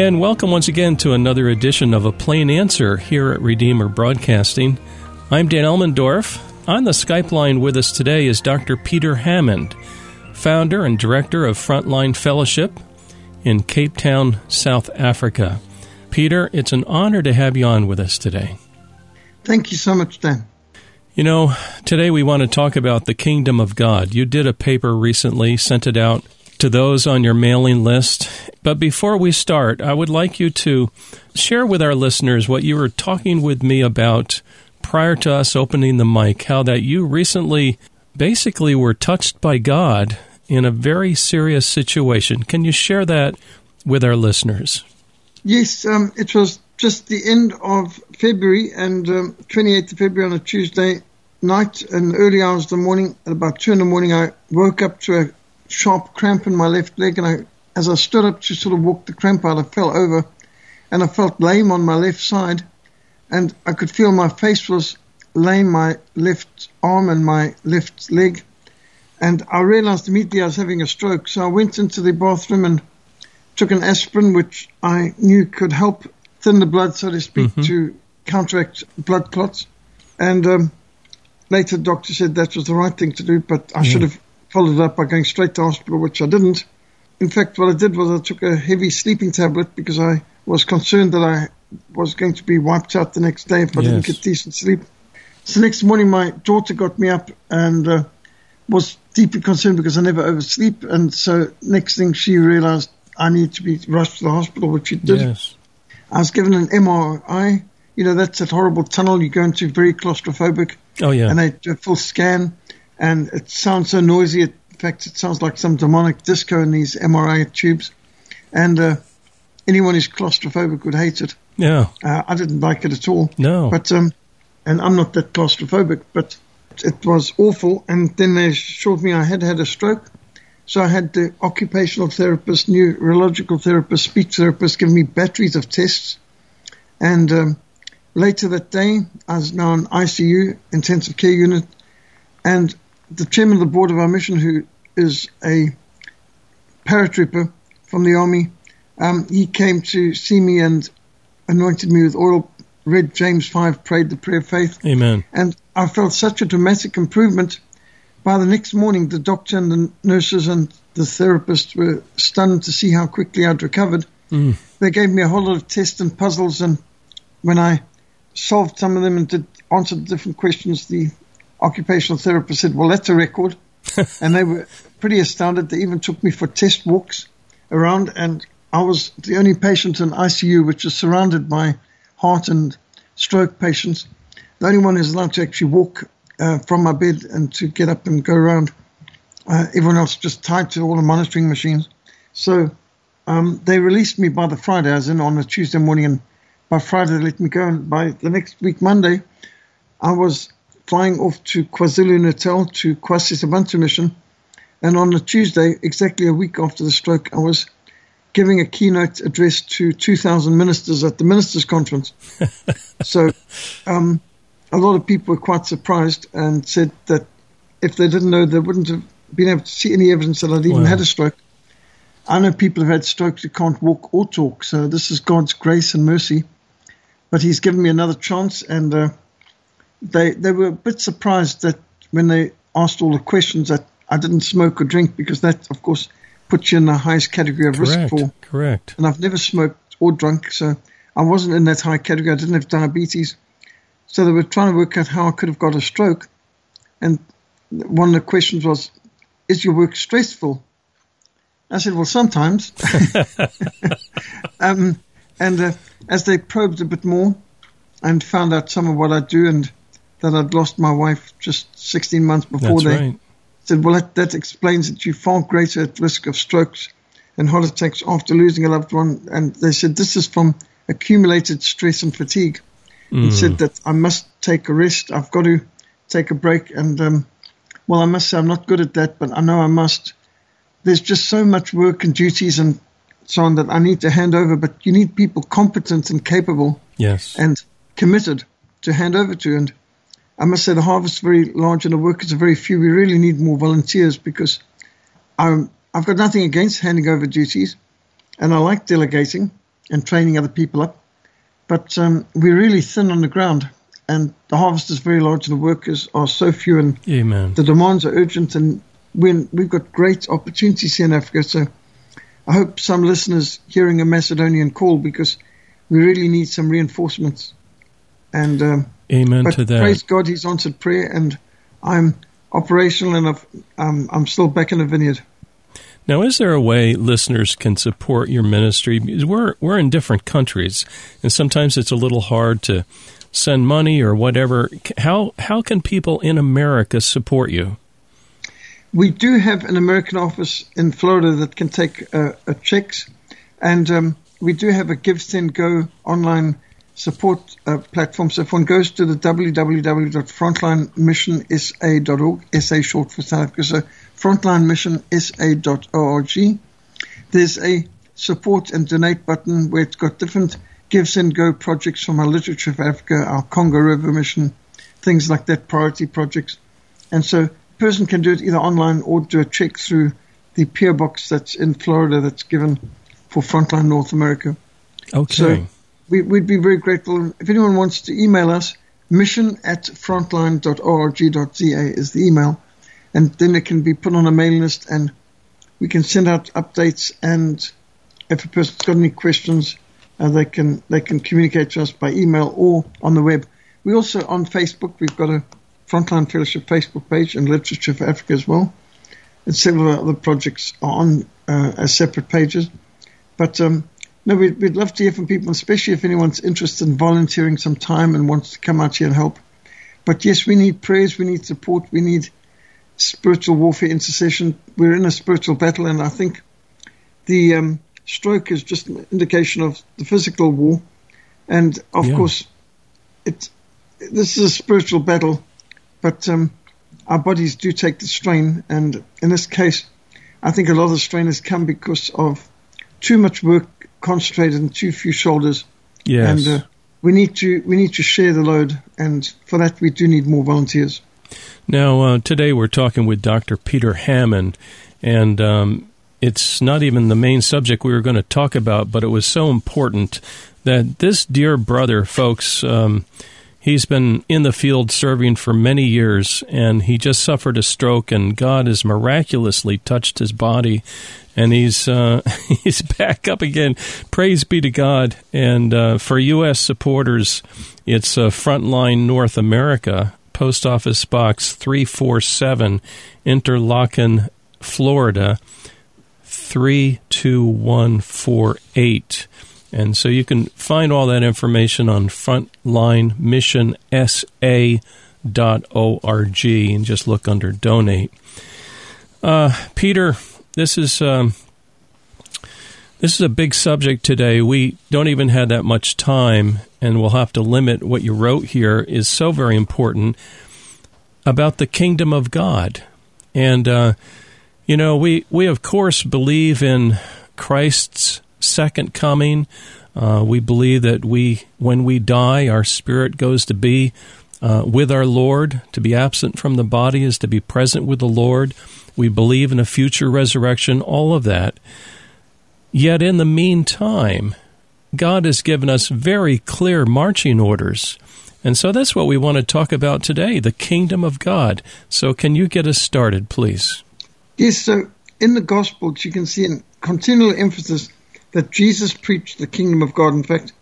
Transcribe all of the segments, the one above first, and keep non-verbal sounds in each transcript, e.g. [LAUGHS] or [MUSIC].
And welcome once again to another edition of A Plain Answer here at Redeemer Broadcasting. I'm Dan Elmendorf. On the Skype line with us today is Dr. Peter Hammond, founder and director of Frontline Fellowship in Cape Town, South Africa. Peter, it's an honor to have you on with us today. Thank you so much, Dan. You know, today we want to talk about the kingdom of God. You did a paper recently, sent it out to those on your mailing list. But before we start, I would like you to share with our listeners what you were talking with me about prior to us opening the mic, how that you recently basically were touched by God in a very serious situation. Can you share that with our listeners? Yes, um, it was just the end of February and um, 28th of February on a Tuesday night and early hours of the morning. At about 2 in the morning, I woke up to a sharp cramp in my left leg, and I, as I stood up to sort of walk the cramp out, I fell over, and I felt lame on my left side, and I could feel my face was lame, my left arm and my left leg, and I realized immediately I was having a stroke. So I went into the bathroom and took an aspirin, which I knew could help thin the blood, so to speak, mm-hmm. to counteract blood clots. And um, later, the doctor said that was the right thing to do, but I should have followed up by going straight to hospital, which I didn't. In fact, what I did was I took a heavy sleeping tablet because I was concerned that I was going to be wiped out the next day if I yes. didn't get decent sleep. So next morning, my daughter got me up and uh, was deeply concerned because I never oversleep. And so next thing she realized I need to be rushed to the hospital, which she did. Yes. I was given an MRI. You know, that's that horrible tunnel you go into, very claustrophobic. Oh, yeah. And they do a full scan and it sounds so noisy. In fact, it sounds like some demonic disco in these MRI tubes. And uh, anyone who's claustrophobic would hate it. Yeah, uh, I didn't like it at all. No, but um, and I'm not that claustrophobic, but it was awful. And then they assured me I had had a stroke. So I had the occupational therapist, neurological therapist, speech therapist give me batteries of tests. And um, later that day, I was now in ICU, intensive care unit, and the chairman of the board of our mission, who is a paratrooper from the army, um, he came to see me and anointed me with oil, read James 5, prayed the prayer of faith. Amen. And I felt such a dramatic improvement. By the next morning, the doctor and the nurses and the therapist were stunned to see how quickly I'd recovered. Mm. They gave me a whole lot of tests and puzzles, and when I solved some of them and did answered different questions, the occupational therapist said, Well, that's a record. [LAUGHS] and they were pretty astounded. They even took me for test walks around, and I was the only patient in ICU which is surrounded by heart and stroke patients. The only one who's allowed to actually walk uh, from my bed and to get up and go around. Uh, everyone else just tied to all the monitoring machines. So um, they released me by the Friday, as in on a Tuesday morning, and by Friday they let me go. And by the next week, Monday, I was flying off to KwaZulu Natal to KwaSizabantu mission. And on a Tuesday, exactly a week after the stroke, I was giving a keynote address to 2,000 ministers at the ministers' conference. [LAUGHS] so um, a lot of people were quite surprised and said that if they didn't know, they wouldn't have been able to see any evidence that I'd even wow. had a stroke. I know people have had strokes who can't walk or talk, so this is God's grace and mercy. But He's given me another chance, and uh, they they were a bit surprised that when they asked all the questions that I didn't smoke or drink because that, of course, puts you in the highest category of correct, risk for. Correct. And I've never smoked or drunk, so I wasn't in that high category. I didn't have diabetes, so they were trying to work out how I could have got a stroke. And one of the questions was, "Is your work stressful?" I said, "Well, sometimes." [LAUGHS] [LAUGHS] um, and uh, as they probed a bit more and found out some of what I do and that I'd lost my wife just 16 months before That's they right. said, well, that, that explains that you're far greater at risk of strokes and heart attacks after losing a loved one. And they said, this is from accumulated stress and fatigue. Mm. He said that I must take a rest. I've got to take a break. And, um, well, I must say I'm not good at that, but I know I must. There's just so much work and duties and so on that I need to hand over, but you need people competent and capable. Yes. And committed to hand over to. And I must say the harvest is very large and the workers are very few. We really need more volunteers because I'm, I've got nothing against handing over duties and I like delegating. and training other people up. But um, we're really thin on the ground, and the harvest is very large, and the workers are so few, and Amen. the demands are urgent, and when we've got great opportunities here in Africa. So I hope some listeners hearing a Macedonian call because we really need some reinforcements. And um, Amen but to that. praise God, He's answered prayer, and I'm operational, and um, I'm still back in the vineyard. Now, is there a way listeners can support your ministry? Because we're we're in different countries, and sometimes it's a little hard to send money or whatever. How how can people in America support you? We do have an American office in Florida that can take uh, uh, checks, and um, we do have a Give Send Go online support uh, platform. So if one goes to the www.frontlinemissionsa.org, SA short for South Africa, so frontlinemissionsa.org, there's a support and donate button where it's got different GiveSendGo projects from our Literature of Africa, our Congo River Mission, things like that, priority projects. And so a person can do it either online or do a check through the peer box that's in Florida that's given for Frontline North America. Okay. So we, would be very grateful. If anyone wants to email us, mission at frontline.org.za is the email. And then it can be put on a mailing list and we can send out updates. And if a person's got any questions, uh, they can they can communicate to us by email or on the web. We also on Facebook. We've got a Frontline Fellowship Facebook page and Literature for Africa as well. And several other projects are on uh, as separate pages. But um, no, we'd, we'd love to hear from people, especially if anyone's interested in volunteering some time and wants to come out here and help. But yes, we need prayers, we need support, we need spiritual warfare intercession. We're in a spiritual battle, and I think the um, stroke is just an indication of the physical war. And of Yeah. course, it this is a spiritual battle, but um, our bodies do take the strain. And in this case, I think a lot of the strain has come because of too much work concentrated on too few shoulders. yes. And uh, we need to we need to share the load, and for that we do need more volunteers. Now, uh, today we're talking with Dr. Peter Hammond, and um, it's not even the main subject we were going to talk about, but it was so important that this dear brother, folks, um, he's been in the field serving for many years, and he just suffered a stroke, and God has miraculously touched his body, and he's uh, [LAUGHS] he's back up again. Praise be to God! And uh, for U.S. supporters, it's uh, Frontline North America. Post Office Box 347, Interlachen, Florida 32148. And so you can find all that information on frontlinemissionsa.org and just look under donate. Uh, Peter, this is um, this is a big subject today. We don't even have that much time, and we'll have to limit what you wrote here. is so very important about the kingdom of God, and uh, you know we we of course believe in Christ's second coming. Uh, we believe that we when we die, our spirit goes to be uh, with our Lord. To be absent from the body is to be present with the Lord. We believe in a future resurrection. All of that. Yet in the meantime, God has given us very clear marching orders. And so that's what we want to talk about today the kingdom of God. So, can you get us started, please? Yes, so in the Gospels you can see a continual emphasis that Jesus preached the kingdom of God. In fact,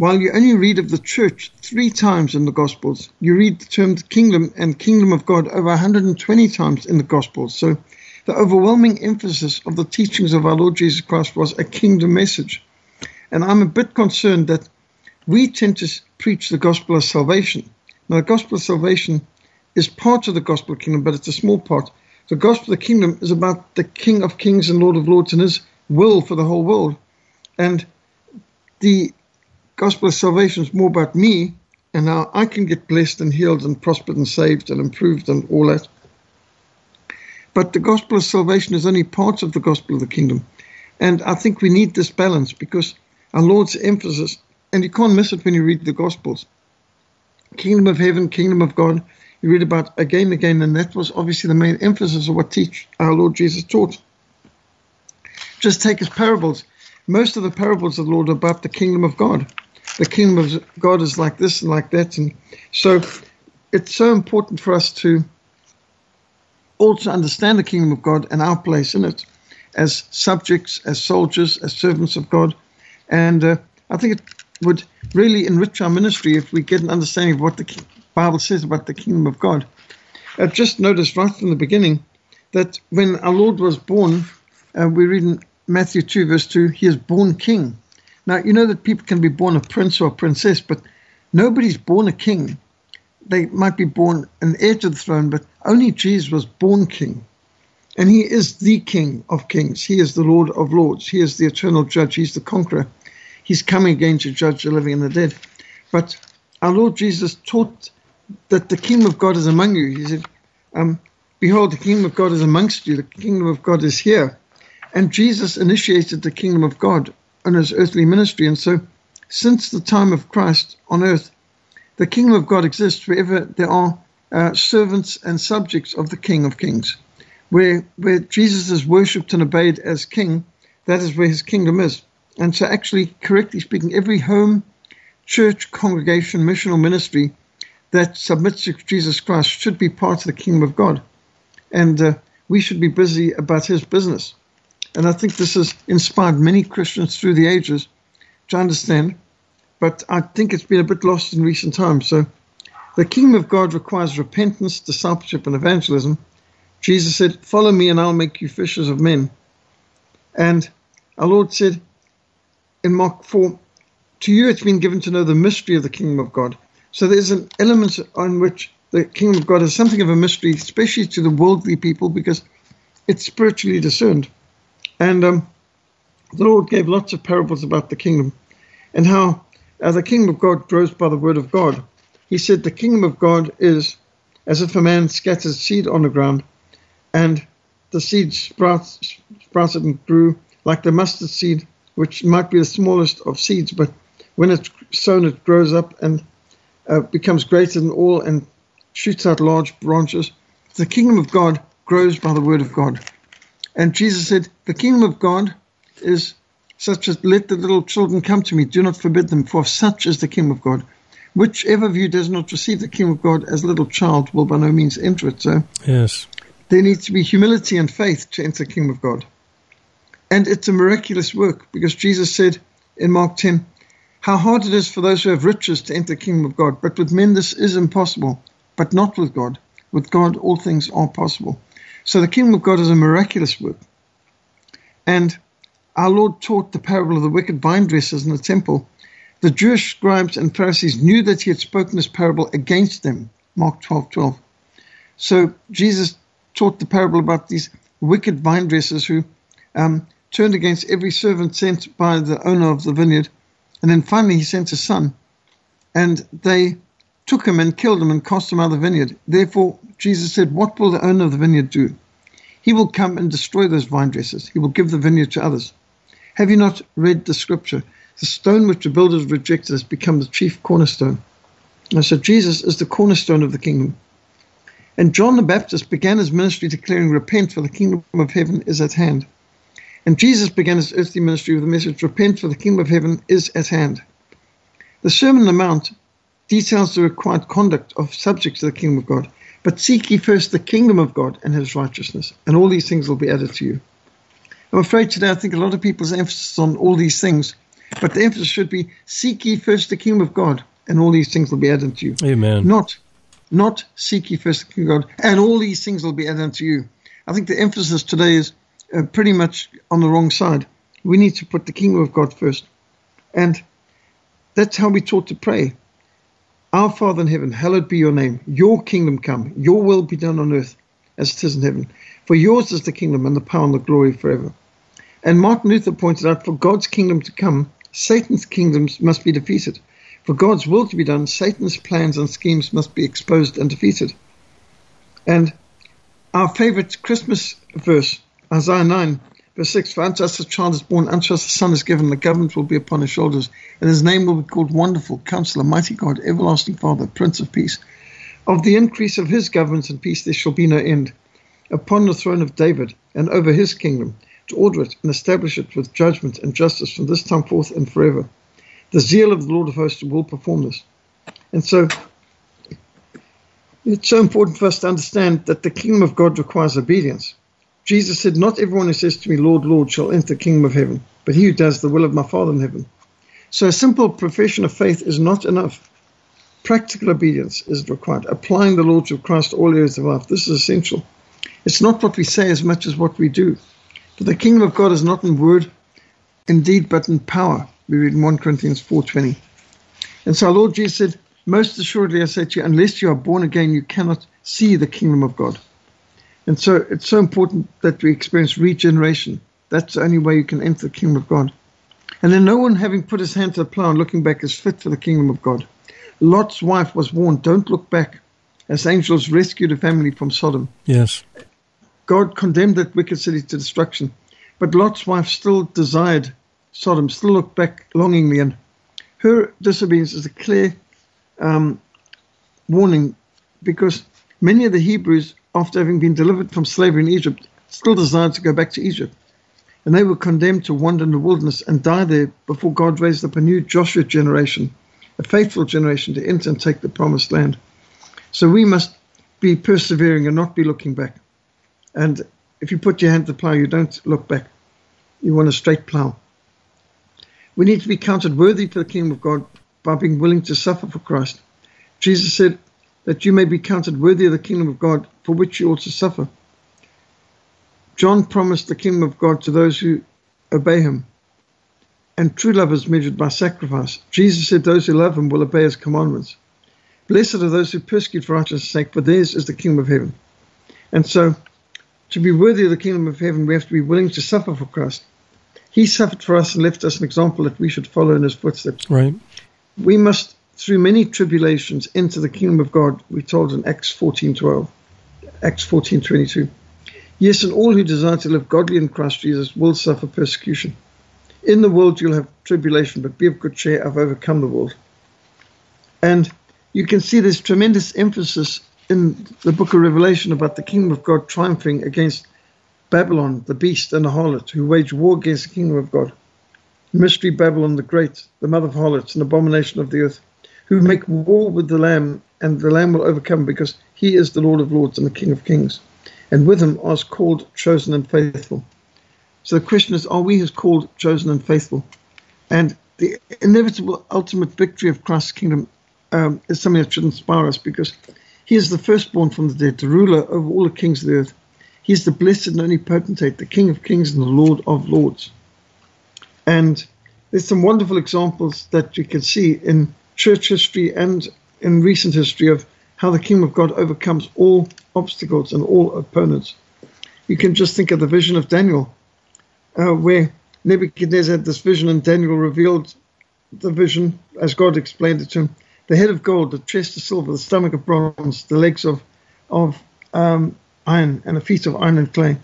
while you only read of the church three times in the Gospels, you read the terms kingdom and kingdom of God over 120 times in the Gospels. So the overwhelming emphasis of the teachings of our Lord Jesus Christ was a kingdom message. And I'm a bit concerned that we tend to preach the gospel of salvation. Now, the gospel of salvation is part of the gospel of kingdom, but it's a small part. The gospel of the kingdom is about the King of kings and Lord of lords and his will for the whole world. And the gospel of salvation is more about me and how I can get blessed and healed and prospered and saved and improved and all that. But the gospel of salvation is only part of the gospel of the kingdom. And I think we need this balance because our Lord's emphasis, and you can't miss it when you read the gospels. Kingdom of heaven, kingdom of God, you read about again and again, and that was obviously the main emphasis of what teach our Lord Jesus taught. Just take his parables. most of the parables of the Lord are about the kingdom of God. The kingdom of God is like this and like that. And so it's so important for us to also understand the kingdom of God and our place in it as subjects, as soldiers, as servants of God. And uh, I think it would really enrich our ministry if we get an understanding of what the Bible says about the kingdom of God. I've just noticed right from the beginning that when our Lord was born, uh, we read in Matthew 2, verse 2, he is born king. Now, you know that people can be born a prince or a princess, but nobody's born a king. They might be born an heir to the throne, but only Jesus was born king. And he is the king of kings. He is the Lord of lords. He is the eternal judge. He's the conqueror. He's coming again to judge the living and the dead. But our Lord Jesus taught that the kingdom of God is among you. He said, um, Behold, the kingdom of God is amongst you. The kingdom of God is here. And Jesus initiated the kingdom of God on his earthly ministry. And so, since the time of Christ on earth, the kingdom of God exists wherever there are uh, servants and subjects of the King of Kings. Where, where Jesus is worshipped and obeyed as king, that is where his kingdom is. And so, actually, correctly speaking, every home, church, congregation, missional ministry that submits to Jesus Christ should be part of the kingdom of God. And uh, we should be busy about his business. And I think this has inspired many Christians through the ages to understand, but I think it's been a bit lost in recent times. So the kingdom of God requires repentance, discipleship, and evangelism. Jesus said, Follow me, and I'll make you fishers of men. And our Lord said in Mark 4, To you it's been given to know the mystery of the kingdom of God. So there's an element on which the kingdom of God is something of a mystery, especially to the worldly people, because it's spiritually discerned. And um, the Lord gave lots of parables about the kingdom and how uh, the kingdom of God grows by the word of God. He said, The kingdom of God is as if a man scatters seed on the ground, and the seed sprouts, sprouted and grew like the mustard seed, which might be the smallest of seeds, but when it's sown, it grows up and uh, becomes greater than all and shoots out large branches. The kingdom of God grows by the word of God. And Jesus said, The kingdom of God is such as let the little children come to me, do not forbid them, for such is the kingdom of God. Whichever of you does not receive the kingdom of God as a little child will by no means enter it. So yes. there needs to be humility and faith to enter the kingdom of God. And it's a miraculous work because Jesus said in Mark 10, how hard it is for those who have riches to enter the kingdom of God. But with men this is impossible, but not with God. With God all things are possible. So the kingdom of God is a miraculous work. And our Lord taught the parable of the wicked vine dressers in the temple. The Jewish scribes and Pharisees knew that he had spoken this parable against them. Mark 12 12. So Jesus taught the parable about these wicked vine dressers who um, turned against every servant sent by the owner of the vineyard. And then finally he sent a son. And they took him and killed him and cast him out of the vineyard. Therefore, Jesus said, What will the owner of the vineyard do? He will come and destroy those vine dressers. He will give the vineyard to others. Have you not read the scripture? The stone which the builders rejected has become the chief cornerstone. And so Jesus is the cornerstone of the kingdom. And John the Baptist began his ministry declaring, Repent, for the kingdom of heaven is at hand. And Jesus began his earthly ministry with the message, Repent, for the kingdom of heaven is at hand. The Sermon on the Mount details the required conduct of subjects of the kingdom of God. But seek ye first the kingdom of God and his righteousness, and all these things will be added to you. I'm afraid today I think a lot of people's emphasis on all these things, but the emphasis should be seek ye first the kingdom of God, and all these things will be added to you. Amen. Not, not seek ye first the kingdom of God, and all these things will be added to you. I think the emphasis today is uh, pretty much on the wrong side. We need to put the kingdom of God first. And that's how we taught to pray. Our Father in heaven, hallowed be your name. Your kingdom come. Your will be done on earth as it is in heaven. For yours is the kingdom and the power and the glory forever. And Martin Luther pointed out for God's kingdom to come, Satan's kingdoms must be defeated. For God's will to be done, Satan's plans and schemes must be exposed and defeated. And our favorite Christmas verse, Isaiah 9, Verse 6 For unto us a child is born, unto us a son is given, the government will be upon his shoulders, and his name will be called Wonderful, Counselor, Mighty God, Everlasting Father, Prince of Peace. Of the increase of his government and peace there shall be no end, upon the throne of David, and over his kingdom, to order it and establish it with judgment and justice from this time forth and forever. The zeal of the Lord of hosts will perform this. And so it's so important for us to understand that the kingdom of God requires obedience. Jesus said, Not everyone who says to me, Lord, Lord, shall enter the kingdom of heaven, but he who does the will of my Father in heaven. So a simple profession of faith is not enough. Practical obedience is required. Applying the Lordship of Christ to all areas of life. This is essential. It's not what we say as much as what we do. For the kingdom of God is not in word, indeed, but in power. We read in 1 Corinthians 4.20. And so our Lord Jesus said, Most assuredly I say to you, unless you are born again, you cannot see the kingdom of God. And so it's so important that we experience regeneration. That's the only way you can enter the kingdom of God. And then no one having put his hand to the plow and looking back is fit for the kingdom of God. Lot's wife was warned, don't look back, as angels rescued a family from Sodom. Yes. God condemned that wicked city to destruction. But Lot's wife still desired Sodom, still looked back longingly, and her disobedience is a clear um, warning because many of the Hebrews, after having been delivered from slavery in Egypt, still desired to go back to Egypt. And they were condemned to wander in the wilderness and die there before God raised up a new Joshua generation, a faithful generation to enter and take the promised land. So we must be persevering and not be looking back. And if you put your hand to the plow, you don't look back. You want a straight plow. We need to be counted worthy for the kingdom of God by being willing to suffer for Christ. Jesus said that you may be counted worthy of the kingdom of God for which you ought to suffer. John promised the kingdom of God to those who obey him. And true love is measured by sacrifice. Jesus said those who love him will obey his commandments. Blessed are those who persecute for righteousness' sake, for theirs is the kingdom of heaven. And so, to be worthy of the kingdom of heaven, we have to be willing to suffer for Christ. He suffered for us and left us an example that we should follow in his footsteps. Right. We must, through many tribulations, into the kingdom of God, we're told in Acts 14.12, Acts 14.22. Yes, and all who desire to live godly in Christ Jesus will suffer persecution. In the world you'll have tribulation, but be of good cheer, I've overcome the world. And you can see there's tremendous emphasis in the book of Revelation about the kingdom of God triumphing against Babylon, the beast, and the harlot, who wage war against the kingdom of God. Mystery Babylon the Great, the mother of harlots, an abomination of the earth, who make war with the Lamb, and the Lamb will overcome because he is the Lord of lords and the King of kings. And with him are called, chosen, and faithful. So the question is, are we his called, chosen, and faithful? And the inevitable ultimate victory of Christ's kingdom um, is something that should inspire us because he is the firstborn from the dead, the ruler over all the kings of the earth. He is the blessed and only potentate, the King of kings and the Lord of lords. And there's some wonderful examples that you can see in church history and in recent history of how the kingdom of God overcomes all obstacles and all opponents. You can just think of the vision of Daniel, uh, where Nebuchadnezzar had this vision and Daniel revealed the vision as God explained it to him. The head of gold, the chest of silver, the stomach of bronze, the legs of, of um, iron, and the feet of iron and clay.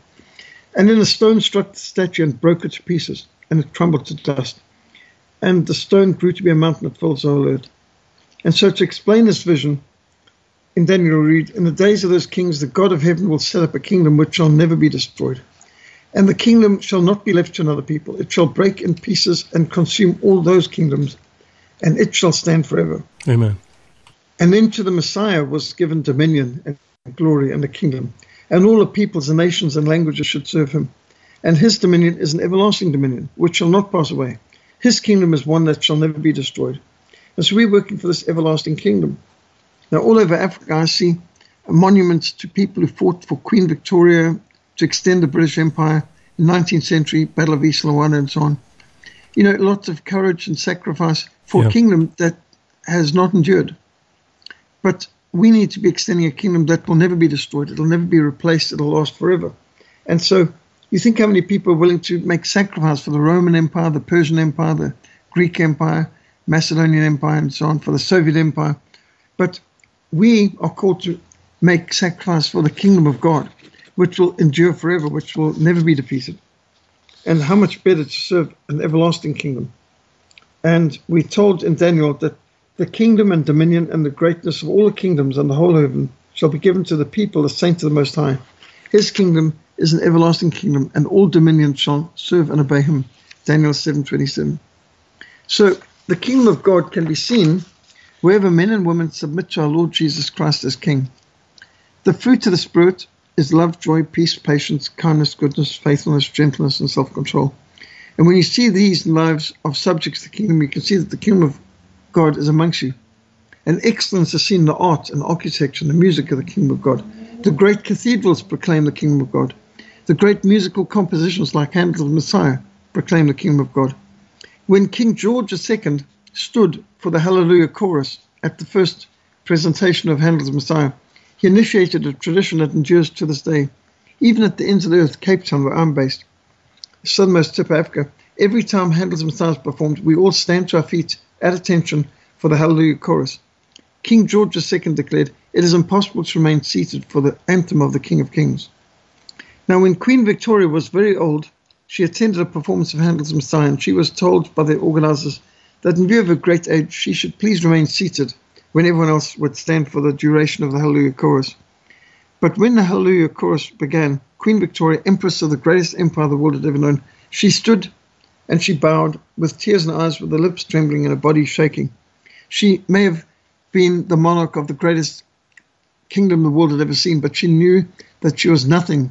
And then a stone struck the statue and broke it to pieces, and it crumbled to dust. And the stone grew to be a mountain that fills the whole earth. And so, to explain this vision, in Daniel we read, In the days of those kings, the God of heaven will set up a kingdom which shall never be destroyed. And the kingdom shall not be left to another people. It shall break in pieces and consume all those kingdoms, and it shall stand forever. Amen. And then to the Messiah was given dominion and glory and a kingdom, and all the peoples and nations and languages should serve him. And his dominion is an everlasting dominion, which shall not pass away. His kingdom is one that shall never be destroyed. And so we're working for this everlasting kingdom. Now, all over Africa, I see monuments to people who fought for Queen Victoria to extend the British Empire in the 19th century, Battle of Isandlwana, and so on. You know, lots of courage and sacrifice for Yeah. a kingdom that has not endured. But we need to be extending a kingdom that will never be destroyed. It'll never be replaced. It'll last forever. And so you think how many people are willing to make sacrifice for the Roman Empire, the Persian Empire, the Greek Empire, Macedonian Empire, and so on, for the Soviet Empire. But we are called to make sacrifice for the kingdom of God, which will endure forever, which will never be defeated. And how much better to serve an everlasting kingdom. And we're told in Daniel that the kingdom and dominion and the greatness of all the kingdoms and the whole heaven shall be given to the people, the saints of the Most High. His kingdom is an everlasting kingdom, and all dominions shall serve and obey him. Daniel 7:27. So the kingdom of God can be seen wherever men and women submit to our Lord Jesus Christ as King. The fruit of the Spirit is love, joy, peace, patience, kindness, goodness, faithfulness, gentleness, and self-control. And when you see these lives of subjects of the kingdom, you can see that the kingdom of God is amongst you. And excellence is seen in the art and architecture and the music of the kingdom of God. The great cathedrals proclaim the kingdom of God. The great musical compositions like Handel's Messiah proclaim the kingdom of God. When King George II stood for the Hallelujah chorus at the first presentation of Handel's Messiah, he initiated a tradition that endures to this day. Even at the ends of the earth, Cape Town, where I'm based, the southernmost tip of Africa, every time Handel's Messiah is performed, we all stand to our feet at attention for the Hallelujah chorus. King George II declared, It is impossible to remain seated for the anthem of the King of Kings. Now, when Queen Victoria was very old, she attended a performance of Handel's Messiah, and she was told by the organizers that in view of her great age, she should please remain seated when everyone else would stand for the duration of the Hallelujah chorus. But when the Hallelujah chorus began, Queen Victoria, Empress of the greatest empire the world had ever known, she stood and she bowed with tears in her eyes, with her lips trembling and her body shaking. She may have been the monarch of the greatest kingdom the world had ever seen, but she knew that she was nothing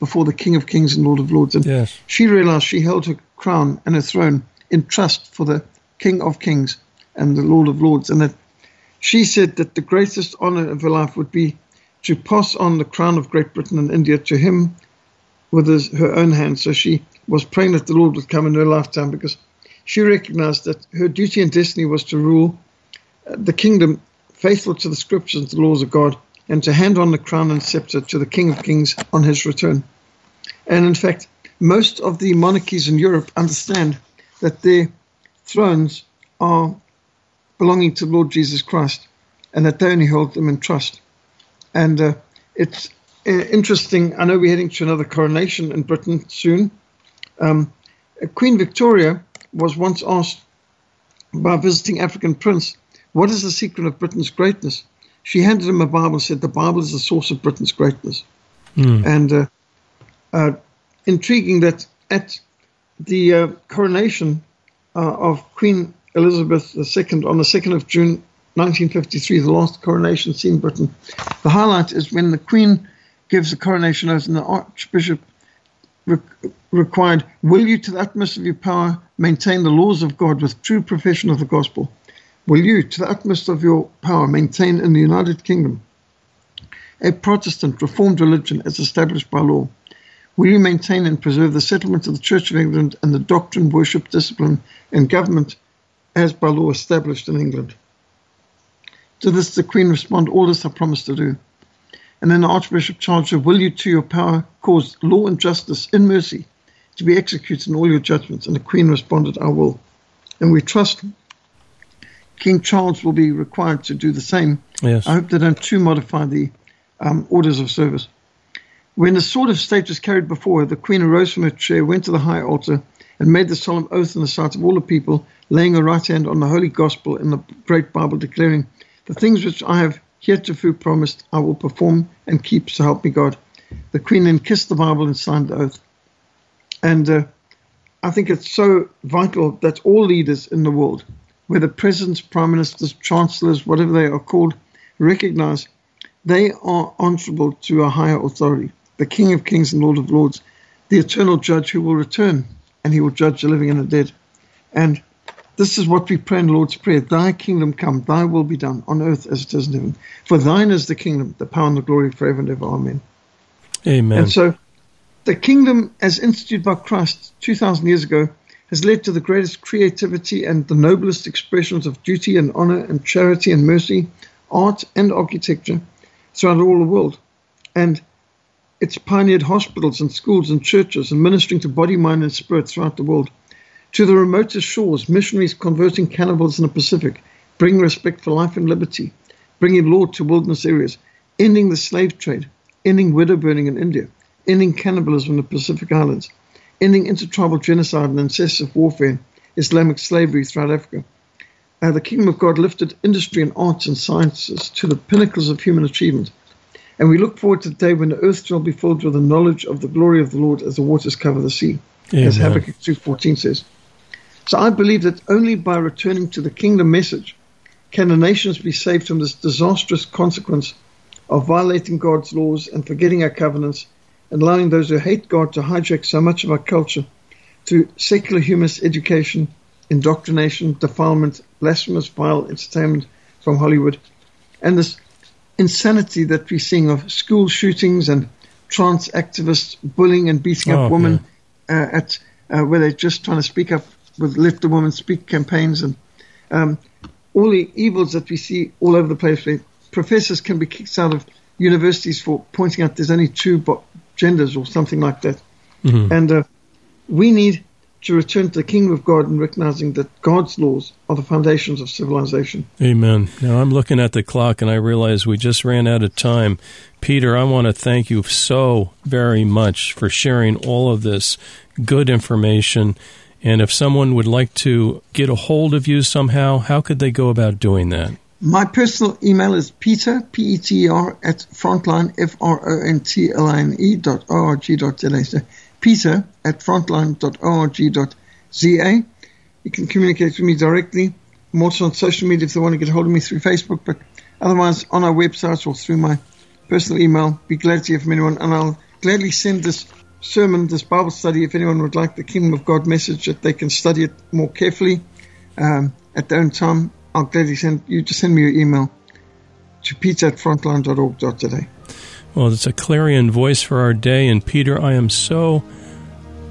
before the King of Kings and Lord of Lords. And yes. she realized she held her crown and her throne in trust for the King of Kings and the Lord of Lords. And that she said that the greatest honor of her life would be to pass on the crown of Great Britain and India to him with his, her own hand. So she was praying that the Lord would come in her lifetime because she recognized that her duty and destiny was to rule uh, the kingdom faithful to the scriptures and the laws of God and to hand on the crown and scepter to the King of Kings on his return. And in fact, most of the monarchies in Europe understand that their thrones are belonging to Lord Jesus Christ and that they only hold them in trust. And uh, it's uh, interesting. I know we're heading to another coronation in Britain soon. Um, Queen Victoria was once asked by a visiting African prince, What is the secret of Britain's greatness? She handed him a Bible and said, The Bible is the source of Britain's greatness. Mm. And uh, uh, intriguing that at the uh, coronation uh, of Queen Elizabeth II on the 2nd of June 1953, the last coronation seen in Britain, the highlight is when the Queen gives the coronation oath and the Archbishop re- required, Will you, to the utmost of your power, maintain the laws of God with true profession of the gospel? Will you, to the utmost of your power, maintain in the United Kingdom a Protestant Reformed religion as established by law? Will you maintain and preserve the settlement of the Church of England and the doctrine, worship, discipline, and government as by law established in England? To this the Queen responded, All this I promise to do. And then the Archbishop charged her, Will you to your power cause law and justice in mercy to be executed in all your judgments? And the Queen responded, I will. And we trust King Charles will be required to do the same. Yes. I hope they don't too modify the um, orders of service. When the sword of state was carried before her, the queen arose from her chair, went to the high altar, and made the solemn oath in the sight of all the people, laying her right hand on the holy gospel in the great Bible, declaring, The things which I have heretofore promised, I will perform and keep, so help me God. The queen then kissed the Bible and signed the oath. And uh, I think it's so vital that all leaders in the world whether presidents, prime ministers, chancellors, whatever they are called, recognize they are answerable to a higher authority, the King of Kings and Lord of Lords, the eternal judge who will return and he will judge the living and the dead. And this is what we pray in Lord's Prayer Thy kingdom come, thy will be done on earth as it is in heaven. For thine is the kingdom, the power and the glory forever and ever. Amen. Amen. And so the kingdom, as instituted by Christ 2,000 years ago, has led to the greatest creativity and the noblest expressions of duty and honor and charity and mercy, art and architecture throughout all the world. And it's pioneered hospitals and schools and churches and ministering to body, mind, and spirit throughout the world. To the remotest shores, missionaries converting cannibals in the Pacific, bringing respect for life and liberty, bringing law to wilderness areas, ending the slave trade, ending widow burning in India, ending cannibalism in the Pacific Islands, ending intertribal genocide and incessant warfare, Islamic slavery throughout Africa. Uh, the kingdom of God lifted industry and arts and sciences to the pinnacles of human achievement. And we look forward to the day when the earth shall be filled with the knowledge of the glory of the Lord as the waters cover the sea, Amen. as Habakkuk 2.14 says. So I believe that only by returning to the kingdom message can the nations be saved from this disastrous consequence of violating God's laws and forgetting our covenants and allowing those who hate God to hijack so much of our culture to secular humanist education, indoctrination, defilement, blasphemous, vile entertainment from Hollywood, and this insanity that we're seeing of school shootings and trans activists bullying and beating oh, up women yeah. uh, at uh, where they're just trying to speak up with Let the Woman Speak campaigns and um, all the evils that we see all over the place where professors can be kicked out of universities for pointing out there's only two genders or something like that. Mm-hmm. And uh, we need to return to the kingdom of God and recognizing that God's laws are the foundations of civilization. Amen. Now I'm looking at the clock and I realize we just ran out of time. Peter, I want to thank you so very much for sharing all of this good information. And if someone would like to get a hold of you somehow, how could they go about doing that? My personal email is peter, P-E-T-E-R, at frontline, F-R-O-N-T-L-I-N-E dot O-R-G dot So peter at frontline.org.za. You can communicate with me directly. I'm also on social media if they want to get hold of me through Facebook, but otherwise on our website or through my personal email. Be glad to hear from anyone, and I'll gladly send this sermon, this Bible study, if anyone would like the Kingdom of God message that they can study it more carefully um, at their own time I'll gladly send you to send me your email to peter at frontline.org.za. Well, it's a clarion voice for our day. And Peter, I am so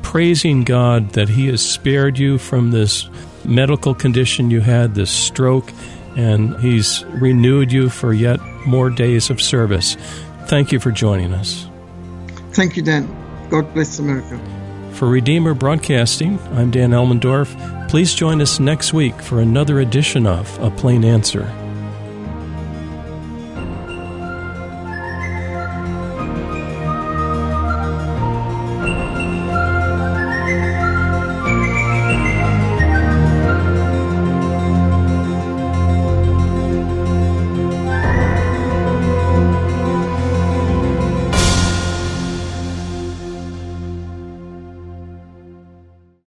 praising God that He has spared you from this medical condition you had, this stroke, and He's renewed you for yet more days of service. Thank you for joining us. Thank you, Dan. God bless America. For Redeemer Broadcasting, I'm Dan Elmendorf. Please join us next week for another edition of A Plain Answer.